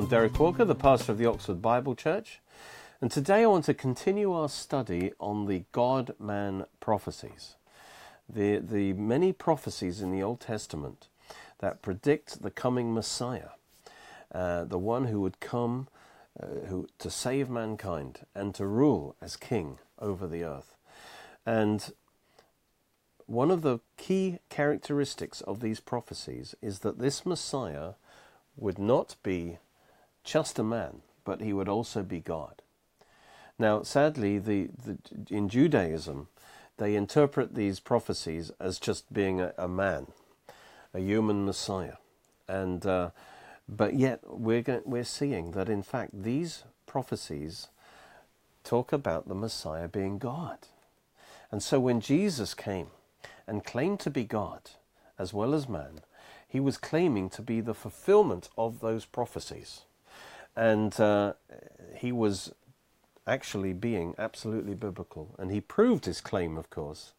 I'm Derek Walker, the pastor of the Oxford Bible Church, and today I want to continue our study on the God man prophecies. The, the many prophecies in the Old Testament that predict the coming Messiah, uh, the one who would come uh, who, to save mankind and to rule as king over the earth. And one of the key characteristics of these prophecies is that this Messiah would not be just a man, but he would also be God. Now, sadly, the, the, in Judaism, they interpret these prophecies as just being a, a man, a human Messiah, and uh, but yet we're we're seeing that in fact these prophecies talk about the Messiah being God, and so when Jesus came and claimed to be God as well as man, he was claiming to be the fulfillment of those prophecies and uh, he was actually being absolutely biblical. And he proved his claim, of course,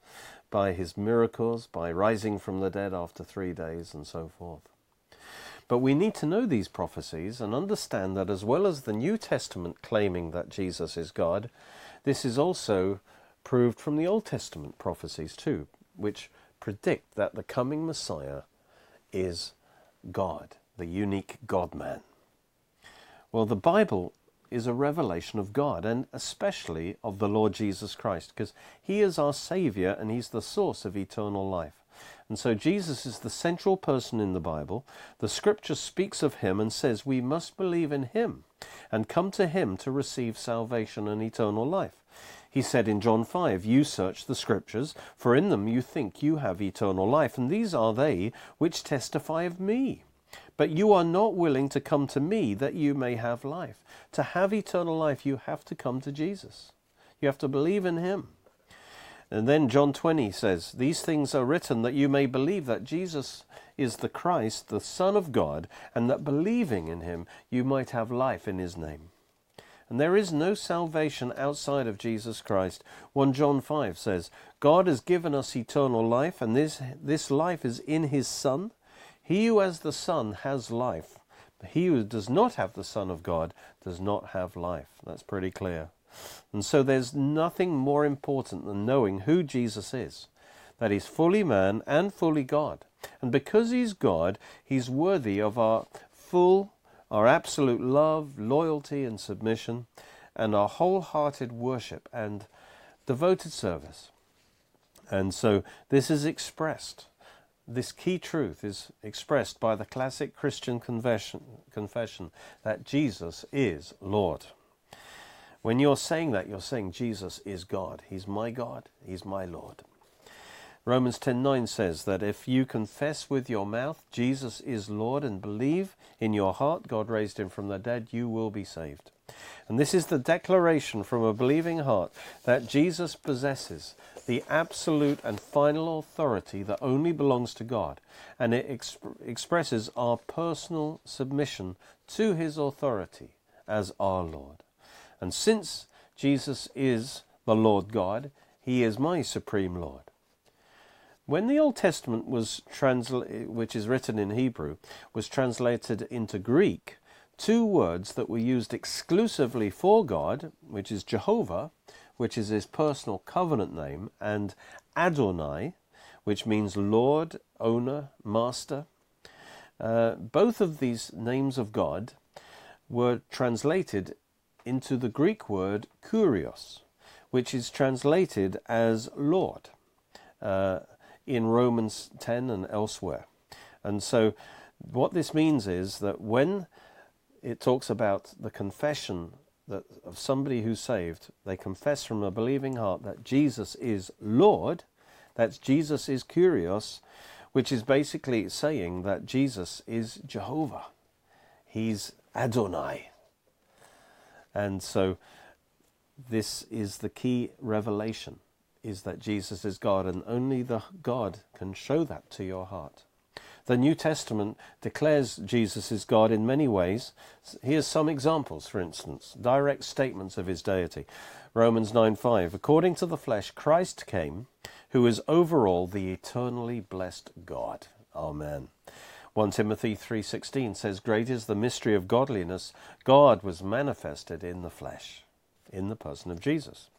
by his miracles, by rising from the dead after three days, and so forth. But we need to know these prophecies and understand that as well as the New Testament claiming that Jesus is God, this is also proved from the Old Testament prophecies too, which predict that the coming Messiah is God, the unique God man. Well, the Bible is a revelation of God and especially of the Lord Jesus Christ because he is our Savior and he's the source of eternal life. And so Jesus is the central person in the Bible. The scripture speaks of him and says we must believe in him and come to him to receive salvation and eternal life. He said in John 5, You search the scriptures, for in them you think you have eternal life, and these are they which testify of me. But you are not willing to come to me that you may have life. To have eternal life, you have to come to Jesus. You have to believe in him. And then John 20 says, These things are written that you may believe that Jesus is the Christ, the Son of God, and that believing in him you might have life in his name. And there is no salvation outside of Jesus Christ. 1 John 5 says, God has given us eternal life, and this, this life is in his Son. He who has the Son has life. But he who does not have the Son of God does not have life. That's pretty clear. And so there's nothing more important than knowing who Jesus is that he's fully man and fully God. And because he's God, he's worthy of our full, our absolute love, loyalty, and submission, and our wholehearted worship and devoted service. And so this is expressed this key truth is expressed by the classic Christian confession, confession that Jesus is Lord. When you're saying that, you're saying Jesus is God. He's my God. He's my Lord. Romans 10:9 says that if you confess with your mouth Jesus is Lord and believe in your heart God raised him from the dead, you will be saved. And this is the declaration from a believing heart that Jesus possesses the absolute and final authority that only belongs to God, and it exp- expresses our personal submission to his authority as our Lord. And since Jesus is the Lord God, he is my supreme Lord. When the Old Testament was transla- which is written in Hebrew, was translated into Greek, two words that were used exclusively for God, which is Jehovah, which is his personal covenant name, and Adonai, which means Lord, owner, master. Uh, both of these names of God were translated into the Greek word kurios, which is translated as Lord uh, in Romans 10 and elsewhere. And so, what this means is that when it talks about the confession that of somebody who's saved, they confess from a believing heart that Jesus is Lord, that Jesus is Kurios, which is basically saying that Jesus is Jehovah. He's Adonai. And so this is the key revelation is that Jesus is God and only the God can show that to your heart. The New Testament declares Jesus is God in many ways. Here's some examples, for instance, direct statements of his deity. Romans 9:5 According to the flesh Christ came, who is over all the eternally blessed God. Amen. 1 Timothy 3:16 says great is the mystery of godliness God was manifested in the flesh in the person of Jesus.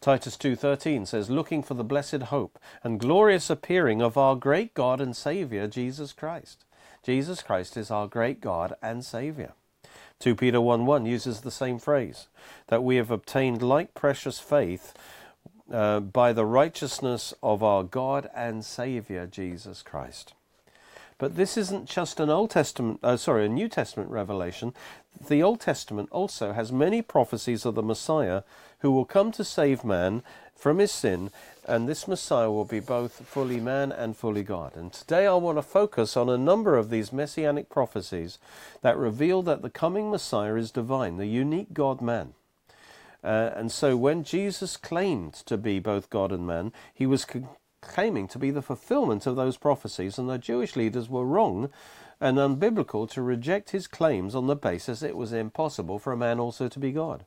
Titus 2:13 says looking for the blessed hope and glorious appearing of our great God and Savior Jesus Christ. Jesus Christ is our great God and Savior. 2 Peter 1 1 uses the same phrase that we have obtained like precious faith uh, by the righteousness of our God and Savior Jesus Christ. But this isn't just an Old Testament, uh, sorry, a New Testament revelation. The Old Testament also has many prophecies of the Messiah who will come to save man from his sin, and this Messiah will be both fully man and fully God. And today I want to focus on a number of these messianic prophecies that reveal that the coming Messiah is divine, the unique God man. Uh, and so when Jesus claimed to be both God and man, he was claiming to be the fulfillment of those prophecies, and the Jewish leaders were wrong and unbiblical to reject his claims on the basis it was impossible for a man also to be God.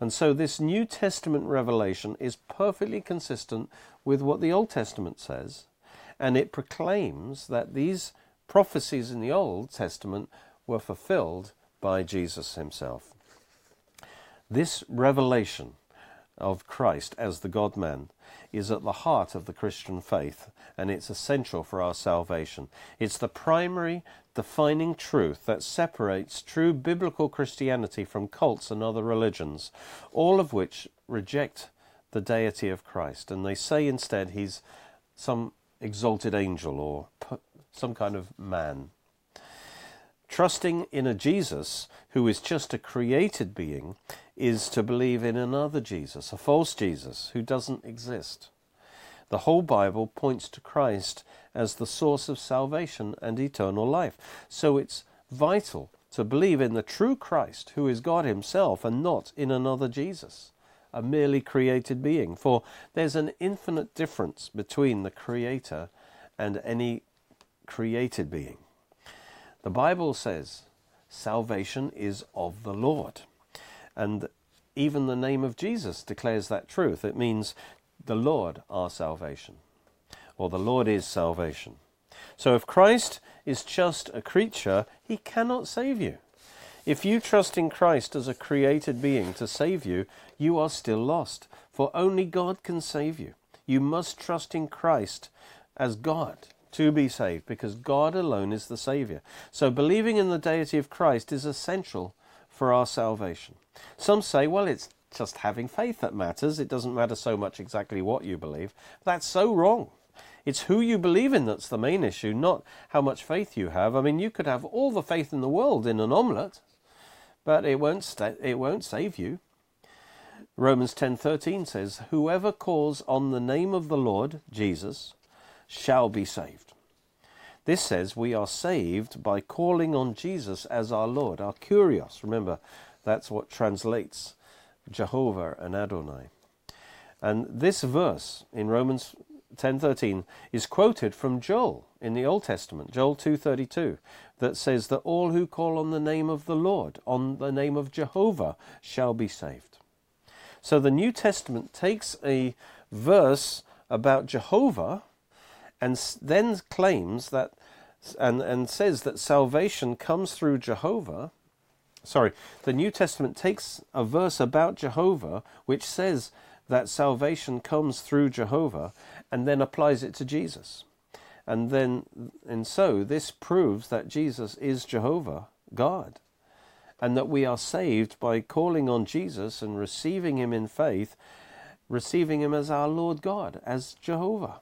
And so this New Testament revelation is perfectly consistent with what the Old Testament says, and it proclaims that these prophecies in the Old Testament were fulfilled by Jesus himself. This revelation of Christ as the God man is at the heart of the Christian faith and it's essential for our salvation. It's the primary defining truth that separates true biblical Christianity from cults and other religions, all of which reject the deity of Christ and they say instead he's some exalted angel or some kind of man. Trusting in a Jesus who is just a created being is to believe in another Jesus, a false Jesus who doesn't exist. The whole Bible points to Christ as the source of salvation and eternal life. So it's vital to believe in the true Christ who is God Himself and not in another Jesus, a merely created being. For there's an infinite difference between the Creator and any created being. The Bible says salvation is of the Lord. And even the name of Jesus declares that truth. It means the Lord our salvation, or the Lord is salvation. So if Christ is just a creature, he cannot save you. If you trust in Christ as a created being to save you, you are still lost, for only God can save you. You must trust in Christ as God to be saved because God alone is the Saviour. So believing in the deity of Christ is essential for our salvation. Some say, well, it's just having faith that matters. It doesn't matter so much exactly what you believe. That's so wrong. It's who you believe in that's the main issue, not how much faith you have. I mean, you could have all the faith in the world in an omelette, but it won't, sta- it won't save you. Romans 10:13 says, "Whoever calls on the name of the Lord Jesus shall be saved. This says we are saved by calling on Jesus as our Lord, our Kurios. Remember, that's what translates Jehovah and Adonai. And this verse in Romans 10:13 is quoted from Joel in the Old Testament, Joel 2:32, that says that all who call on the name of the Lord, on the name of Jehovah, shall be saved. So the New Testament takes a verse about Jehovah and then claims that and, and says that salvation comes through Jehovah. Sorry, the New Testament takes a verse about Jehovah which says that salvation comes through Jehovah and then applies it to Jesus. And then, and so this proves that Jesus is Jehovah, God, and that we are saved by calling on Jesus and receiving Him in faith, receiving Him as our Lord God, as Jehovah.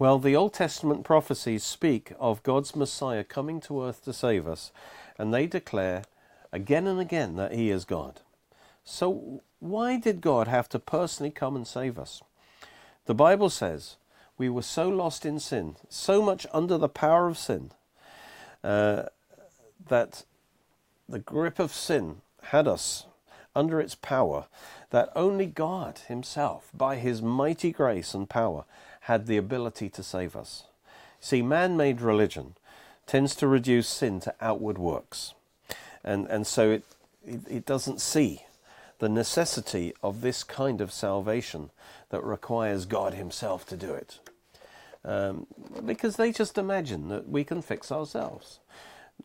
Well, the Old Testament prophecies speak of God's Messiah coming to earth to save us, and they declare again and again that he is God. So, why did God have to personally come and save us? The Bible says we were so lost in sin, so much under the power of sin, uh, that the grip of sin had us under its power, that only God Himself, by His mighty grace and power, had the ability to save us. See, man made religion tends to reduce sin to outward works. And, and so it, it, it doesn't see the necessity of this kind of salvation that requires God Himself to do it. um, because they just imagine that we can fix ourselves.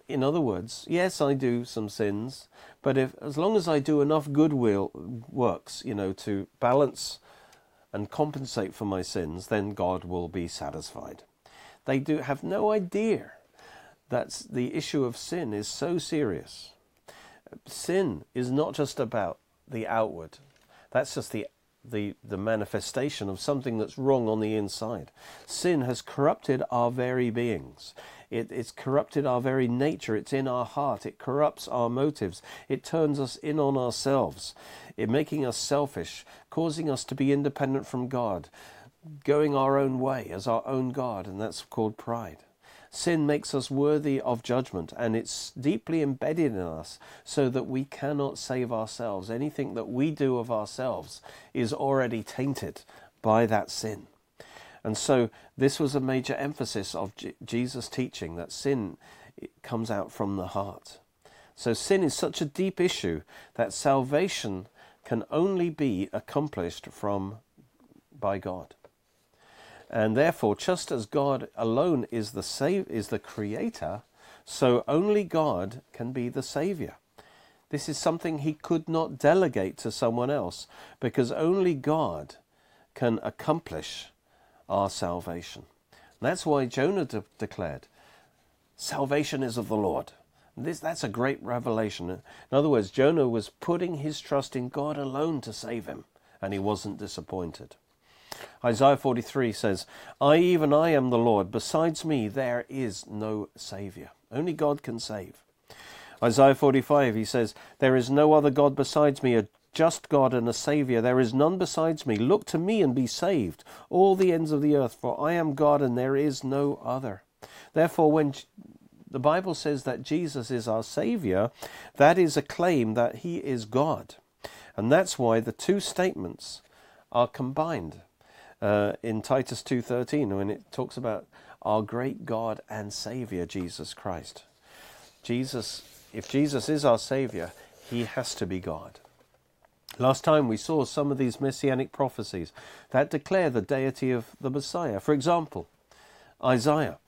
In other words, yes, I do some sins, but if as long as I do enough good will works, you know, to balance and compensate for my sins, then God will be satisfied. They do have no idea that the issue of sin is so serious. Sin is not just about the outward. That's just the the, the manifestation of something that's wrong on the inside. Sin has corrupted our very beings. It, it's corrupted our very nature. It's in our heart. It corrupts our motives. It turns us in on ourselves, it making us selfish, causing us to be independent from God, going our own way as our own God, and that's called pride. Sin makes us worthy of judgment, and it's deeply embedded in us so that we cannot save ourselves. Anything that we do of ourselves is already tainted by that sin. And so, this was a major emphasis of J- Jesus' teaching that sin comes out from the heart. So, sin is such a deep issue that salvation can only be accomplished from by God. And therefore, just as God alone is the save, is the creator, so only God can be the savior. This is something he could not delegate to someone else because only God can accomplish our salvation. That's why Jonah de- declared, Salvation is of the Lord. This, that's a great revelation. In other words, Jonah was putting his trust in God alone to save him, and he wasn't disappointed. Isaiah 43 says, I, even I, am the Lord. Besides me, there is no Saviour. Only God can save. Isaiah 45, he says, There is no other God besides me, a just God and a Saviour. There is none besides me. Look to me and be saved, all the ends of the earth, for I am God and there is no other. Therefore, when the Bible says that Jesus is our Saviour, that is a claim that He is God. And that's why the two statements are combined uh, in Titus 2:13 when it talks about our great God and Savior Jesus Christ. Jesus, if Jesus is our Savior, he has to be God. Last time we saw some of these messianic prophecies that declare the deity of the Messiah. For example, Isaiah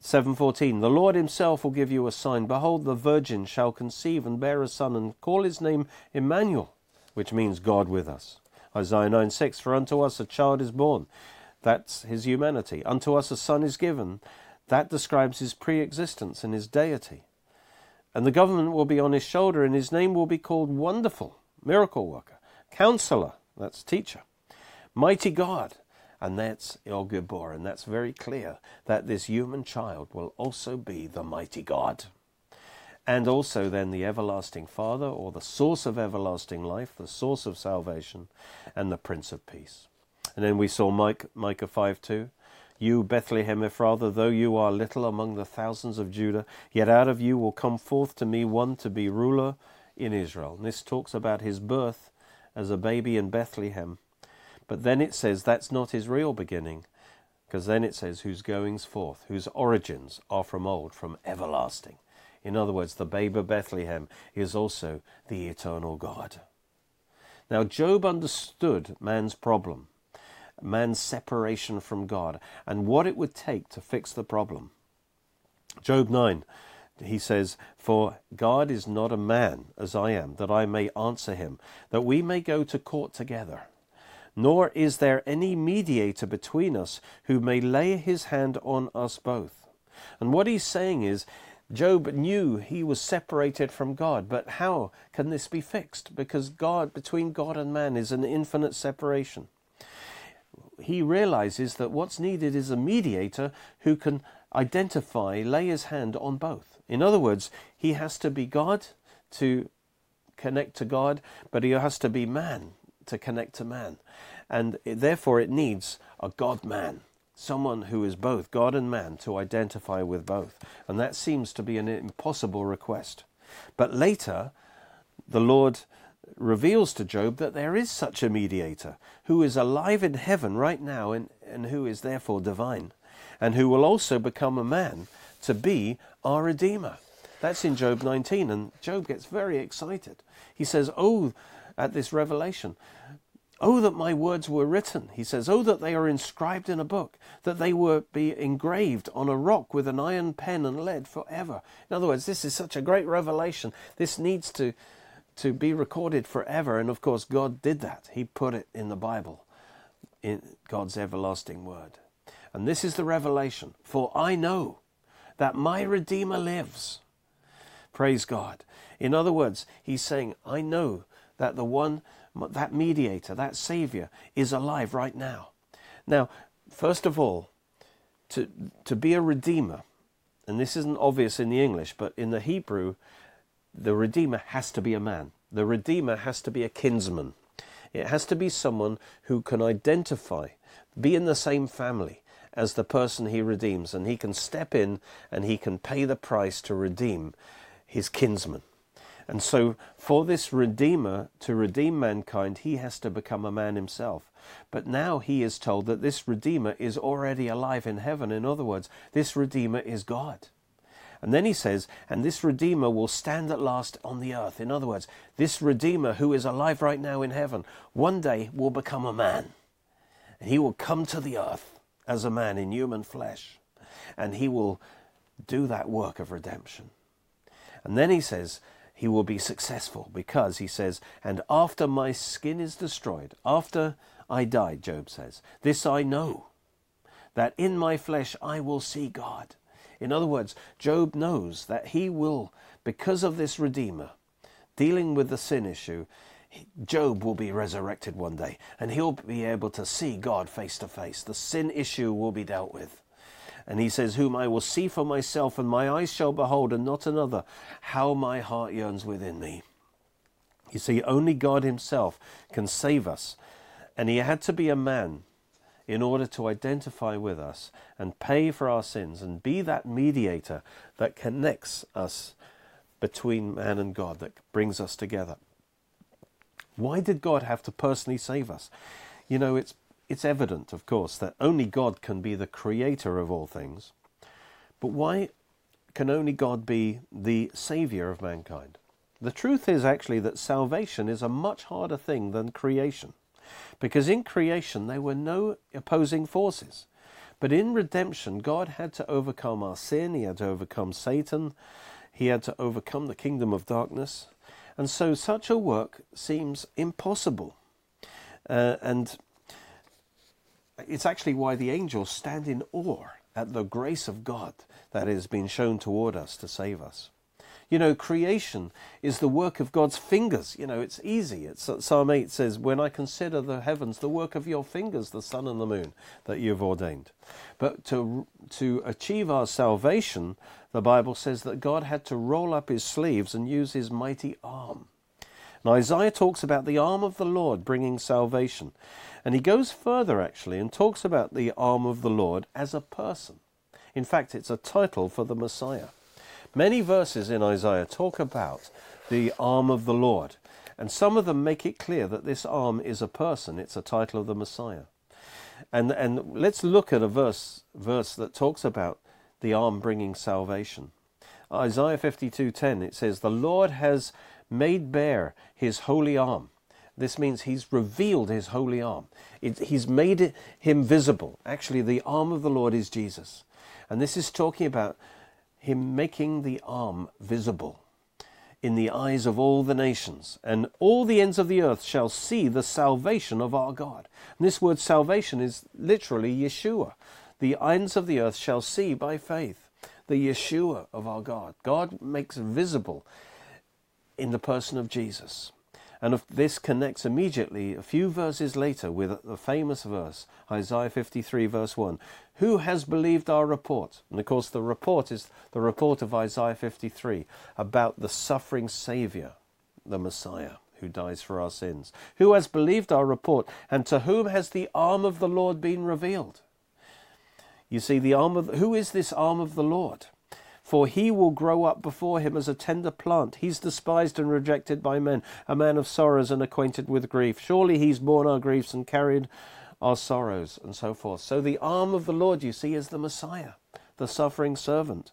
7:14 The Lord himself will give you a sign behold the virgin shall conceive and bear a son and call his name Emmanuel which means God with us. Isaiah 9 6 For unto us a child is born. That's his humanity. Unto us a son is given. That describes his pre existence and his deity. And the government will be on his shoulder, and his name will be called Wonderful, Miracle Worker, Counselor, that's teacher, Mighty God, and that's El Gibor. And that's very clear that this human child will also be the mighty God and also then the everlasting Father, or the source of everlasting life, the source of salvation, and the Prince of Peace. And then we saw Micah 5 2. You, Bethlehem Ephrathah, though you are little among the thousands of Judah, yet out of you will come forth to me one to be ruler in Israel. And this talks about his birth as a baby in Bethlehem. But then it says that's not his real beginning, because then it says whose goings forth, whose origins are from old, from everlasting. In other words, the babe of Bethlehem is also the eternal God. Now, Job understood man's problem, man's separation from God, and what it would take to fix the problem. Job 9, he says, For God is not a man as I am, that I may answer him, that we may go to court together. Nor is there any mediator between us who may lay his hand on us both. And what he's saying is, Job knew he was separated from God, but how can this be fixed? Because God, between God and man, is an infinite separation. He realizes that what's needed is a mediator who can identify, lay his hand on both. In other words, he has to be God to connect to God, but he has to be man to connect to man. And therefore, it needs a God man someone who is both God and man to identify with both. And that seems to be an impossible request. But later, the Lord reveals to Job that there is such a mediator who is alive in heaven right now and, and who is therefore divine, and who will also become a man to be our Redeemer. That's in Job 19, and Job gets very excited. He says, Oh, at this revelation, Oh, that my words were written, he says. Oh, that they are inscribed in a book, that they were be engraved on a rock with an iron pen and lead forever. In other words, this is such a great revelation. This needs to, to be recorded forever. And of course, God did that. He put it in the Bible, in God's everlasting word. And this is the revelation. For I know that my Redeemer lives. Praise God. In other words, he's saying, I know that the one that mediator, that Savior, is alive right now. Now, first of all, to, to be a Redeemer, and this isn't obvious in the English, but in the Hebrew, the Redeemer has to be a man. The Redeemer has to be a kinsman. It has to be someone who can identify, be in the same family as the person he redeems, and he can step in and he can pay the price to redeem his kinsman. And so, for this Redeemer to redeem mankind, he has to become a man himself. But now he is told that this Redeemer is already alive in heaven. In other words, this Redeemer is God. And then he says, and this Redeemer will stand at last on the earth. In other words, this Redeemer who is alive right now in heaven, one day will become a man. And he will come to the earth as a man in human flesh. And he will do that work of redemption. And then he says, he will be successful because he says, And after my skin is destroyed, after I die, Job says, this I know, that in my flesh I will see God. In other words, Job knows that he will, because of this Redeemer, dealing with the sin issue, Job will be resurrected one day and he'll be able to see God face to face. The sin issue will be dealt with. And he says, Whom I will see for myself, and my eyes shall behold, and not another, how my heart yearns within me. You see, only God Himself can save us. And He had to be a man in order to identify with us and pay for our sins and be that mediator that connects us between man and God, that brings us together. Why did God have to personally save us? You know, it's it's evident, of course, that only God can be the creator of all things. But why can only God be the savior of mankind? The truth is actually that salvation is a much harder thing than creation. Because in creation there were no opposing forces. But in redemption, God had to overcome our sin, He had to overcome Satan, He had to overcome the kingdom of darkness. And so such a work seems impossible. Uh, and it's actually why the angels stand in awe at the grace of God that has been shown toward us to save us. You know, creation is the work of God's fingers. You know, it's easy. It's, Psalm 8 says, When I consider the heavens, the work of your fingers, the sun and the moon that you've ordained. But to, to achieve our salvation, the Bible says that God had to roll up his sleeves and use his mighty arm. Now, Isaiah talks about the arm of the Lord bringing salvation. And he goes further actually and talks about the arm of the Lord as a person. In fact, it's a title for the Messiah. Many verses in Isaiah talk about the arm of the Lord, and some of them make it clear that this arm is a person, it's a title of the Messiah. And, and let's look at a verse, verse that talks about the arm bringing salvation. Isaiah 52:10 it says the Lord has made bare his holy arm this means he's revealed his holy arm. It, he's made it, him visible. Actually, the arm of the Lord is Jesus. And this is talking about him making the arm visible in the eyes of all the nations. And all the ends of the earth shall see the salvation of our God. And this word salvation is literally Yeshua. The ends of the earth shall see by faith the Yeshua of our God. God makes visible in the person of Jesus. And this connects immediately a few verses later with the famous verse, Isaiah 53, verse 1. Who has believed our report? And of course, the report is the report of Isaiah 53 about the suffering Saviour, the Messiah, who dies for our sins. Who has believed our report? And to whom has the arm of the Lord been revealed? You see, the arm of who is this arm of the Lord? For he will grow up before him as a tender plant. He's despised and rejected by men, a man of sorrows and acquainted with grief. Surely he's borne our griefs and carried our sorrows, and so forth. So the arm of the Lord, you see, is the Messiah, the suffering servant.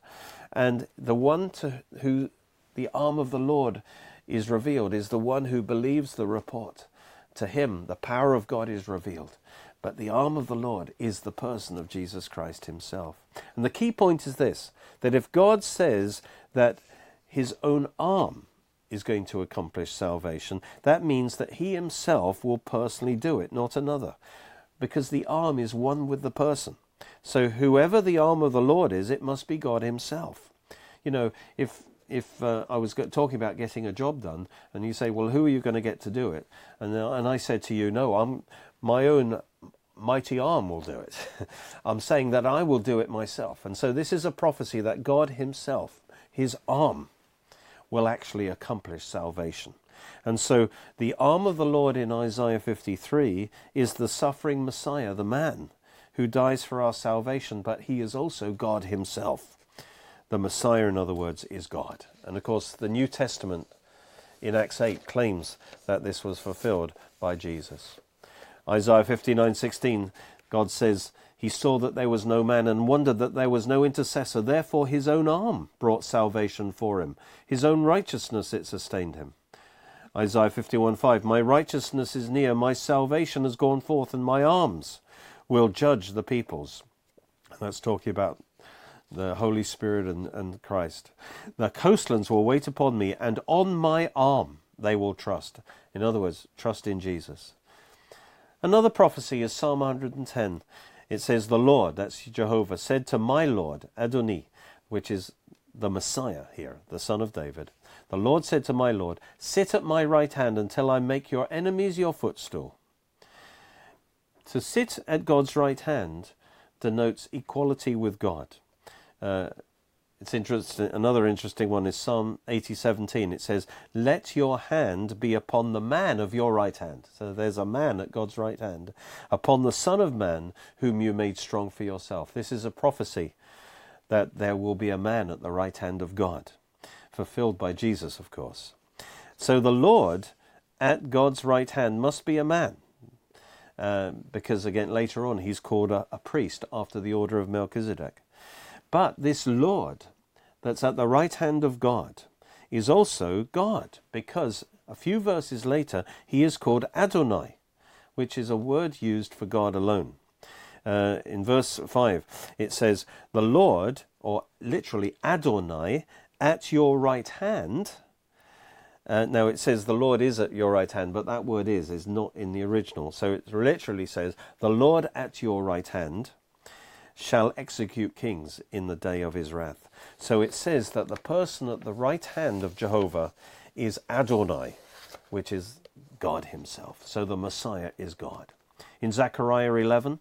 And the one to who the arm of the Lord is revealed is the one who believes the report to him the power of God is revealed. But the arm of the Lord is the person of Jesus Christ himself. And the key point is this that if God says that his own arm is going to accomplish salvation, that means that he himself will personally do it, not another, because the arm is one with the person. So whoever the arm of the Lord is, it must be God himself. You know, if if uh, I was talking about getting a job done, and you say, "Well, who are you going to get to do it?" and uh, and I said to you, "No, I'm my own mighty arm will do it." I'm saying that I will do it myself, and so this is a prophecy that God Himself, His arm, will actually accomplish salvation. And so the arm of the Lord in Isaiah 53 is the suffering Messiah, the man who dies for our salvation, but he is also God himself. The Messiah, in other words, is God. And of course, the New Testament in Acts 8 claims that this was fulfilled by Jesus. Isaiah 59:16 God says he saw that there was no man and wondered that there was no intercessor therefore his own arm brought salvation for him his own righteousness it sustained him Isaiah 51:5 My righteousness is near my salvation has gone forth and my arms will judge the peoples that's talking about the Holy Spirit and, and Christ. The coastlands will wait upon me, and on my arm they will trust. In other words, trust in Jesus. Another prophecy is Psalm 110. It says, The Lord, that's Jehovah, said to my Lord, Adoni, which is the Messiah here, the son of David. The Lord said to my Lord, Sit at my right hand until I make your enemies your footstool. To sit at God's right hand denotes equality with God. Uh, it's interesting. Another interesting one is Psalm 80:17. It says, "Let your hand be upon the man of your right hand." So there's a man at God's right hand, upon the Son of Man whom you made strong for yourself. This is a prophecy that there will be a man at the right hand of God, fulfilled by Jesus, of course. So the Lord at God's right hand must be a man. Uh, because again, later on, he's called a, a priest after the order of Melchizedek. But this Lord that's at the right hand of God is also God, because a few verses later he is called Adonai, which is a word used for God alone. Uh, in verse 5, it says, The Lord, or literally Adonai, at your right hand. Uh, now it says the Lord is at your right hand, but that word is is not in the original. So it literally says, The Lord at your right hand shall execute kings in the day of his wrath. So it says that the person at the right hand of Jehovah is Adonai, which is God himself. So the Messiah is God. In Zechariah 11,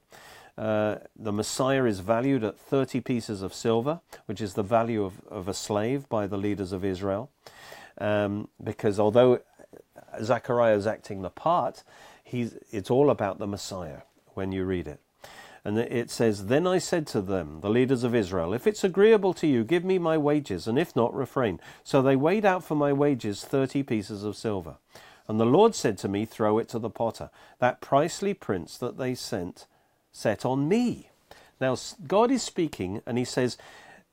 uh, the Messiah is valued at 30 pieces of silver, which is the value of, of a slave by the leaders of Israel. Um, because although Zechariah is acting the part, he's, it's all about the Messiah when you read it. And it says, Then I said to them, the leaders of Israel, If it's agreeable to you, give me my wages, and if not, refrain. So they weighed out for my wages thirty pieces of silver. And the Lord said to me, Throw it to the potter, that pricely prince that they sent, set on me. Now, God is speaking, and He says,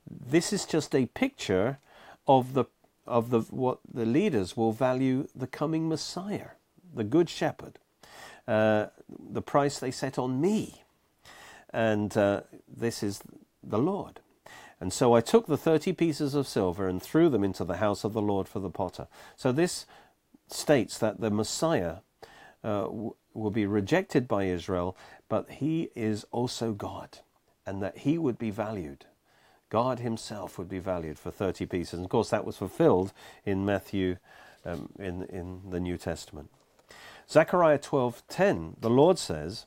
This is just a picture of the of the what the leaders will value the coming Messiah, the Good Shepherd, uh, the price they set on me and uh, this is the Lord. And so I took the thirty pieces of silver and threw them into the house of the Lord for the potter. So this states that the Messiah uh, w- will be rejected by Israel, but he is also God, and that he would be valued. God himself would be valued for 30 pieces. And of course, that was fulfilled in Matthew um, in, in the New Testament. Zechariah 12:10, the Lord says,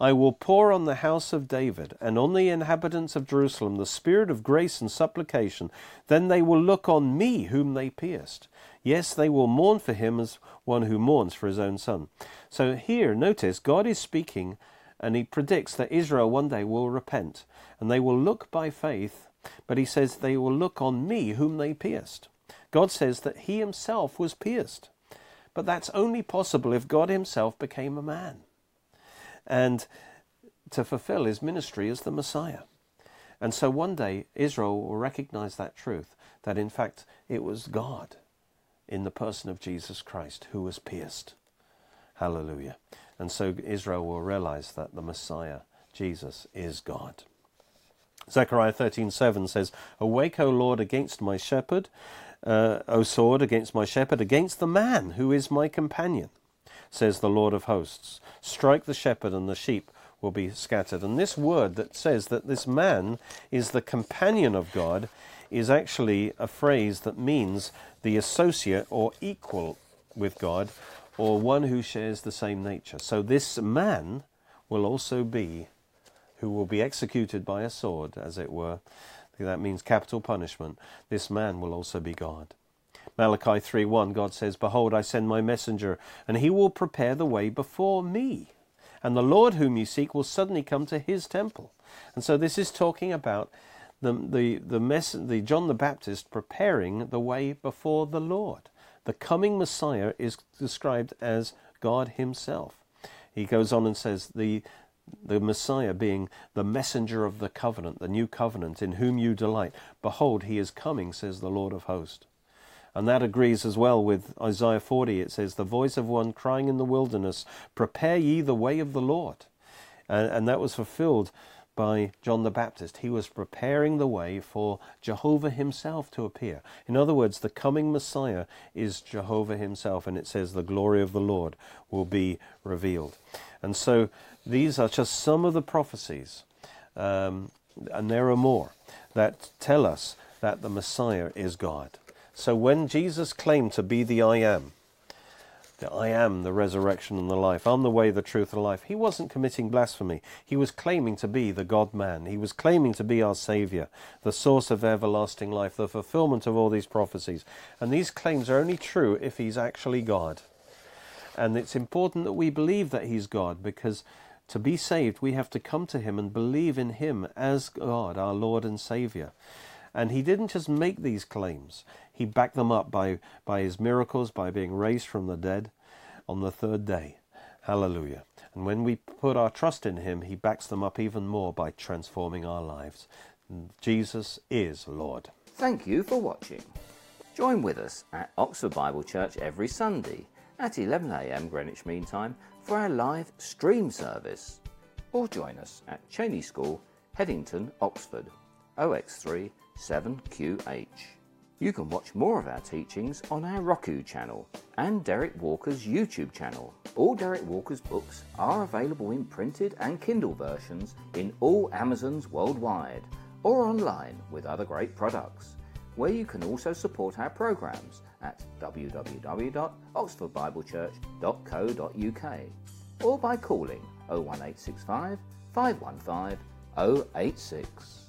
I will pour on the house of David and on the inhabitants of Jerusalem the spirit of grace and supplication. Then they will look on me whom they pierced. Yes, they will mourn for him as one who mourns for his own son. So here, notice, God is speaking and he predicts that Israel one day will repent and they will look by faith, but he says they will look on me whom they pierced. God says that he himself was pierced. But that's only possible if God himself became a man and to fulfill his ministry as the Messiah. And so one day Israel will recognize that truth that in fact it was God in the person of Jesus Christ who was pierced. Hallelujah. And so Israel will realize that the Messiah, Jesus, is God. Zechariah 13:7 says, "Awake, O Lord, against my shepherd, uh, O sword, against my shepherd, against the man who is my companion," says the Lord of hosts. "Strike the shepherd, and the sheep will be scattered." And this word that says that this man is the companion of God is actually a phrase that means the associate or equal with God, or one who shares the same nature. So this man will also be who will be executed by a sword, as it were. That means capital punishment. This man will also be God. Malachi 3:1 God says, "Behold, I send my messenger, and he will prepare the way before me. And the Lord whom you seek will suddenly come to his temple." And so this is talking about the the the, mess, the John the Baptist preparing the way before the Lord. The coming Messiah is described as God himself. He goes on and says, the, the Messiah being the messenger of the covenant, the new covenant, in whom you delight. Behold, he is coming, says the Lord of hosts. And that agrees as well with Isaiah 40. It says, The voice of one crying in the wilderness, Prepare ye the way of the Lord. And, and that was fulfilled by John the Baptist. He was preparing the way for Jehovah himself to appear. In other words, the coming Messiah is Jehovah himself, and it says, The glory of the Lord will be revealed. And so these are just some of the prophecies, um, and there are more, that tell us that the Messiah is God. So when Jesus claimed to be the I am, the I am the resurrection and the life, I'm the way, the truth, the life, he wasn't committing blasphemy. He was claiming to be the God man. He was claiming to be our Saviour, the source of everlasting life, the fulfillment of all these prophecies. And these claims are only true if he's actually God. And it's important that we believe that he's God because to be saved, we have to come to Him and believe in Him as God, our Lord and Savior. And He didn't just make these claims, He backed them up by, by His miracles, by being raised from the dead on the third day. Hallelujah. And when we put our trust in Him, He backs them up even more by transforming our lives. Jesus is Lord. Thank you for watching. Join with us at Oxford Bible Church every Sunday at 11am Greenwich Mean Time for our live stream service. Or join us at Cheney School, Headington, Oxford, OX3 7QH. You can watch more of our teachings on our Roku channel and Derek Walker's YouTube channel. All Derek Walker's books are available in printed and Kindle versions in all Amazons worldwide or online with other great products, where you can also support our programs at www.oxfordbiblechurch.co.uk or by calling 01865 515 086.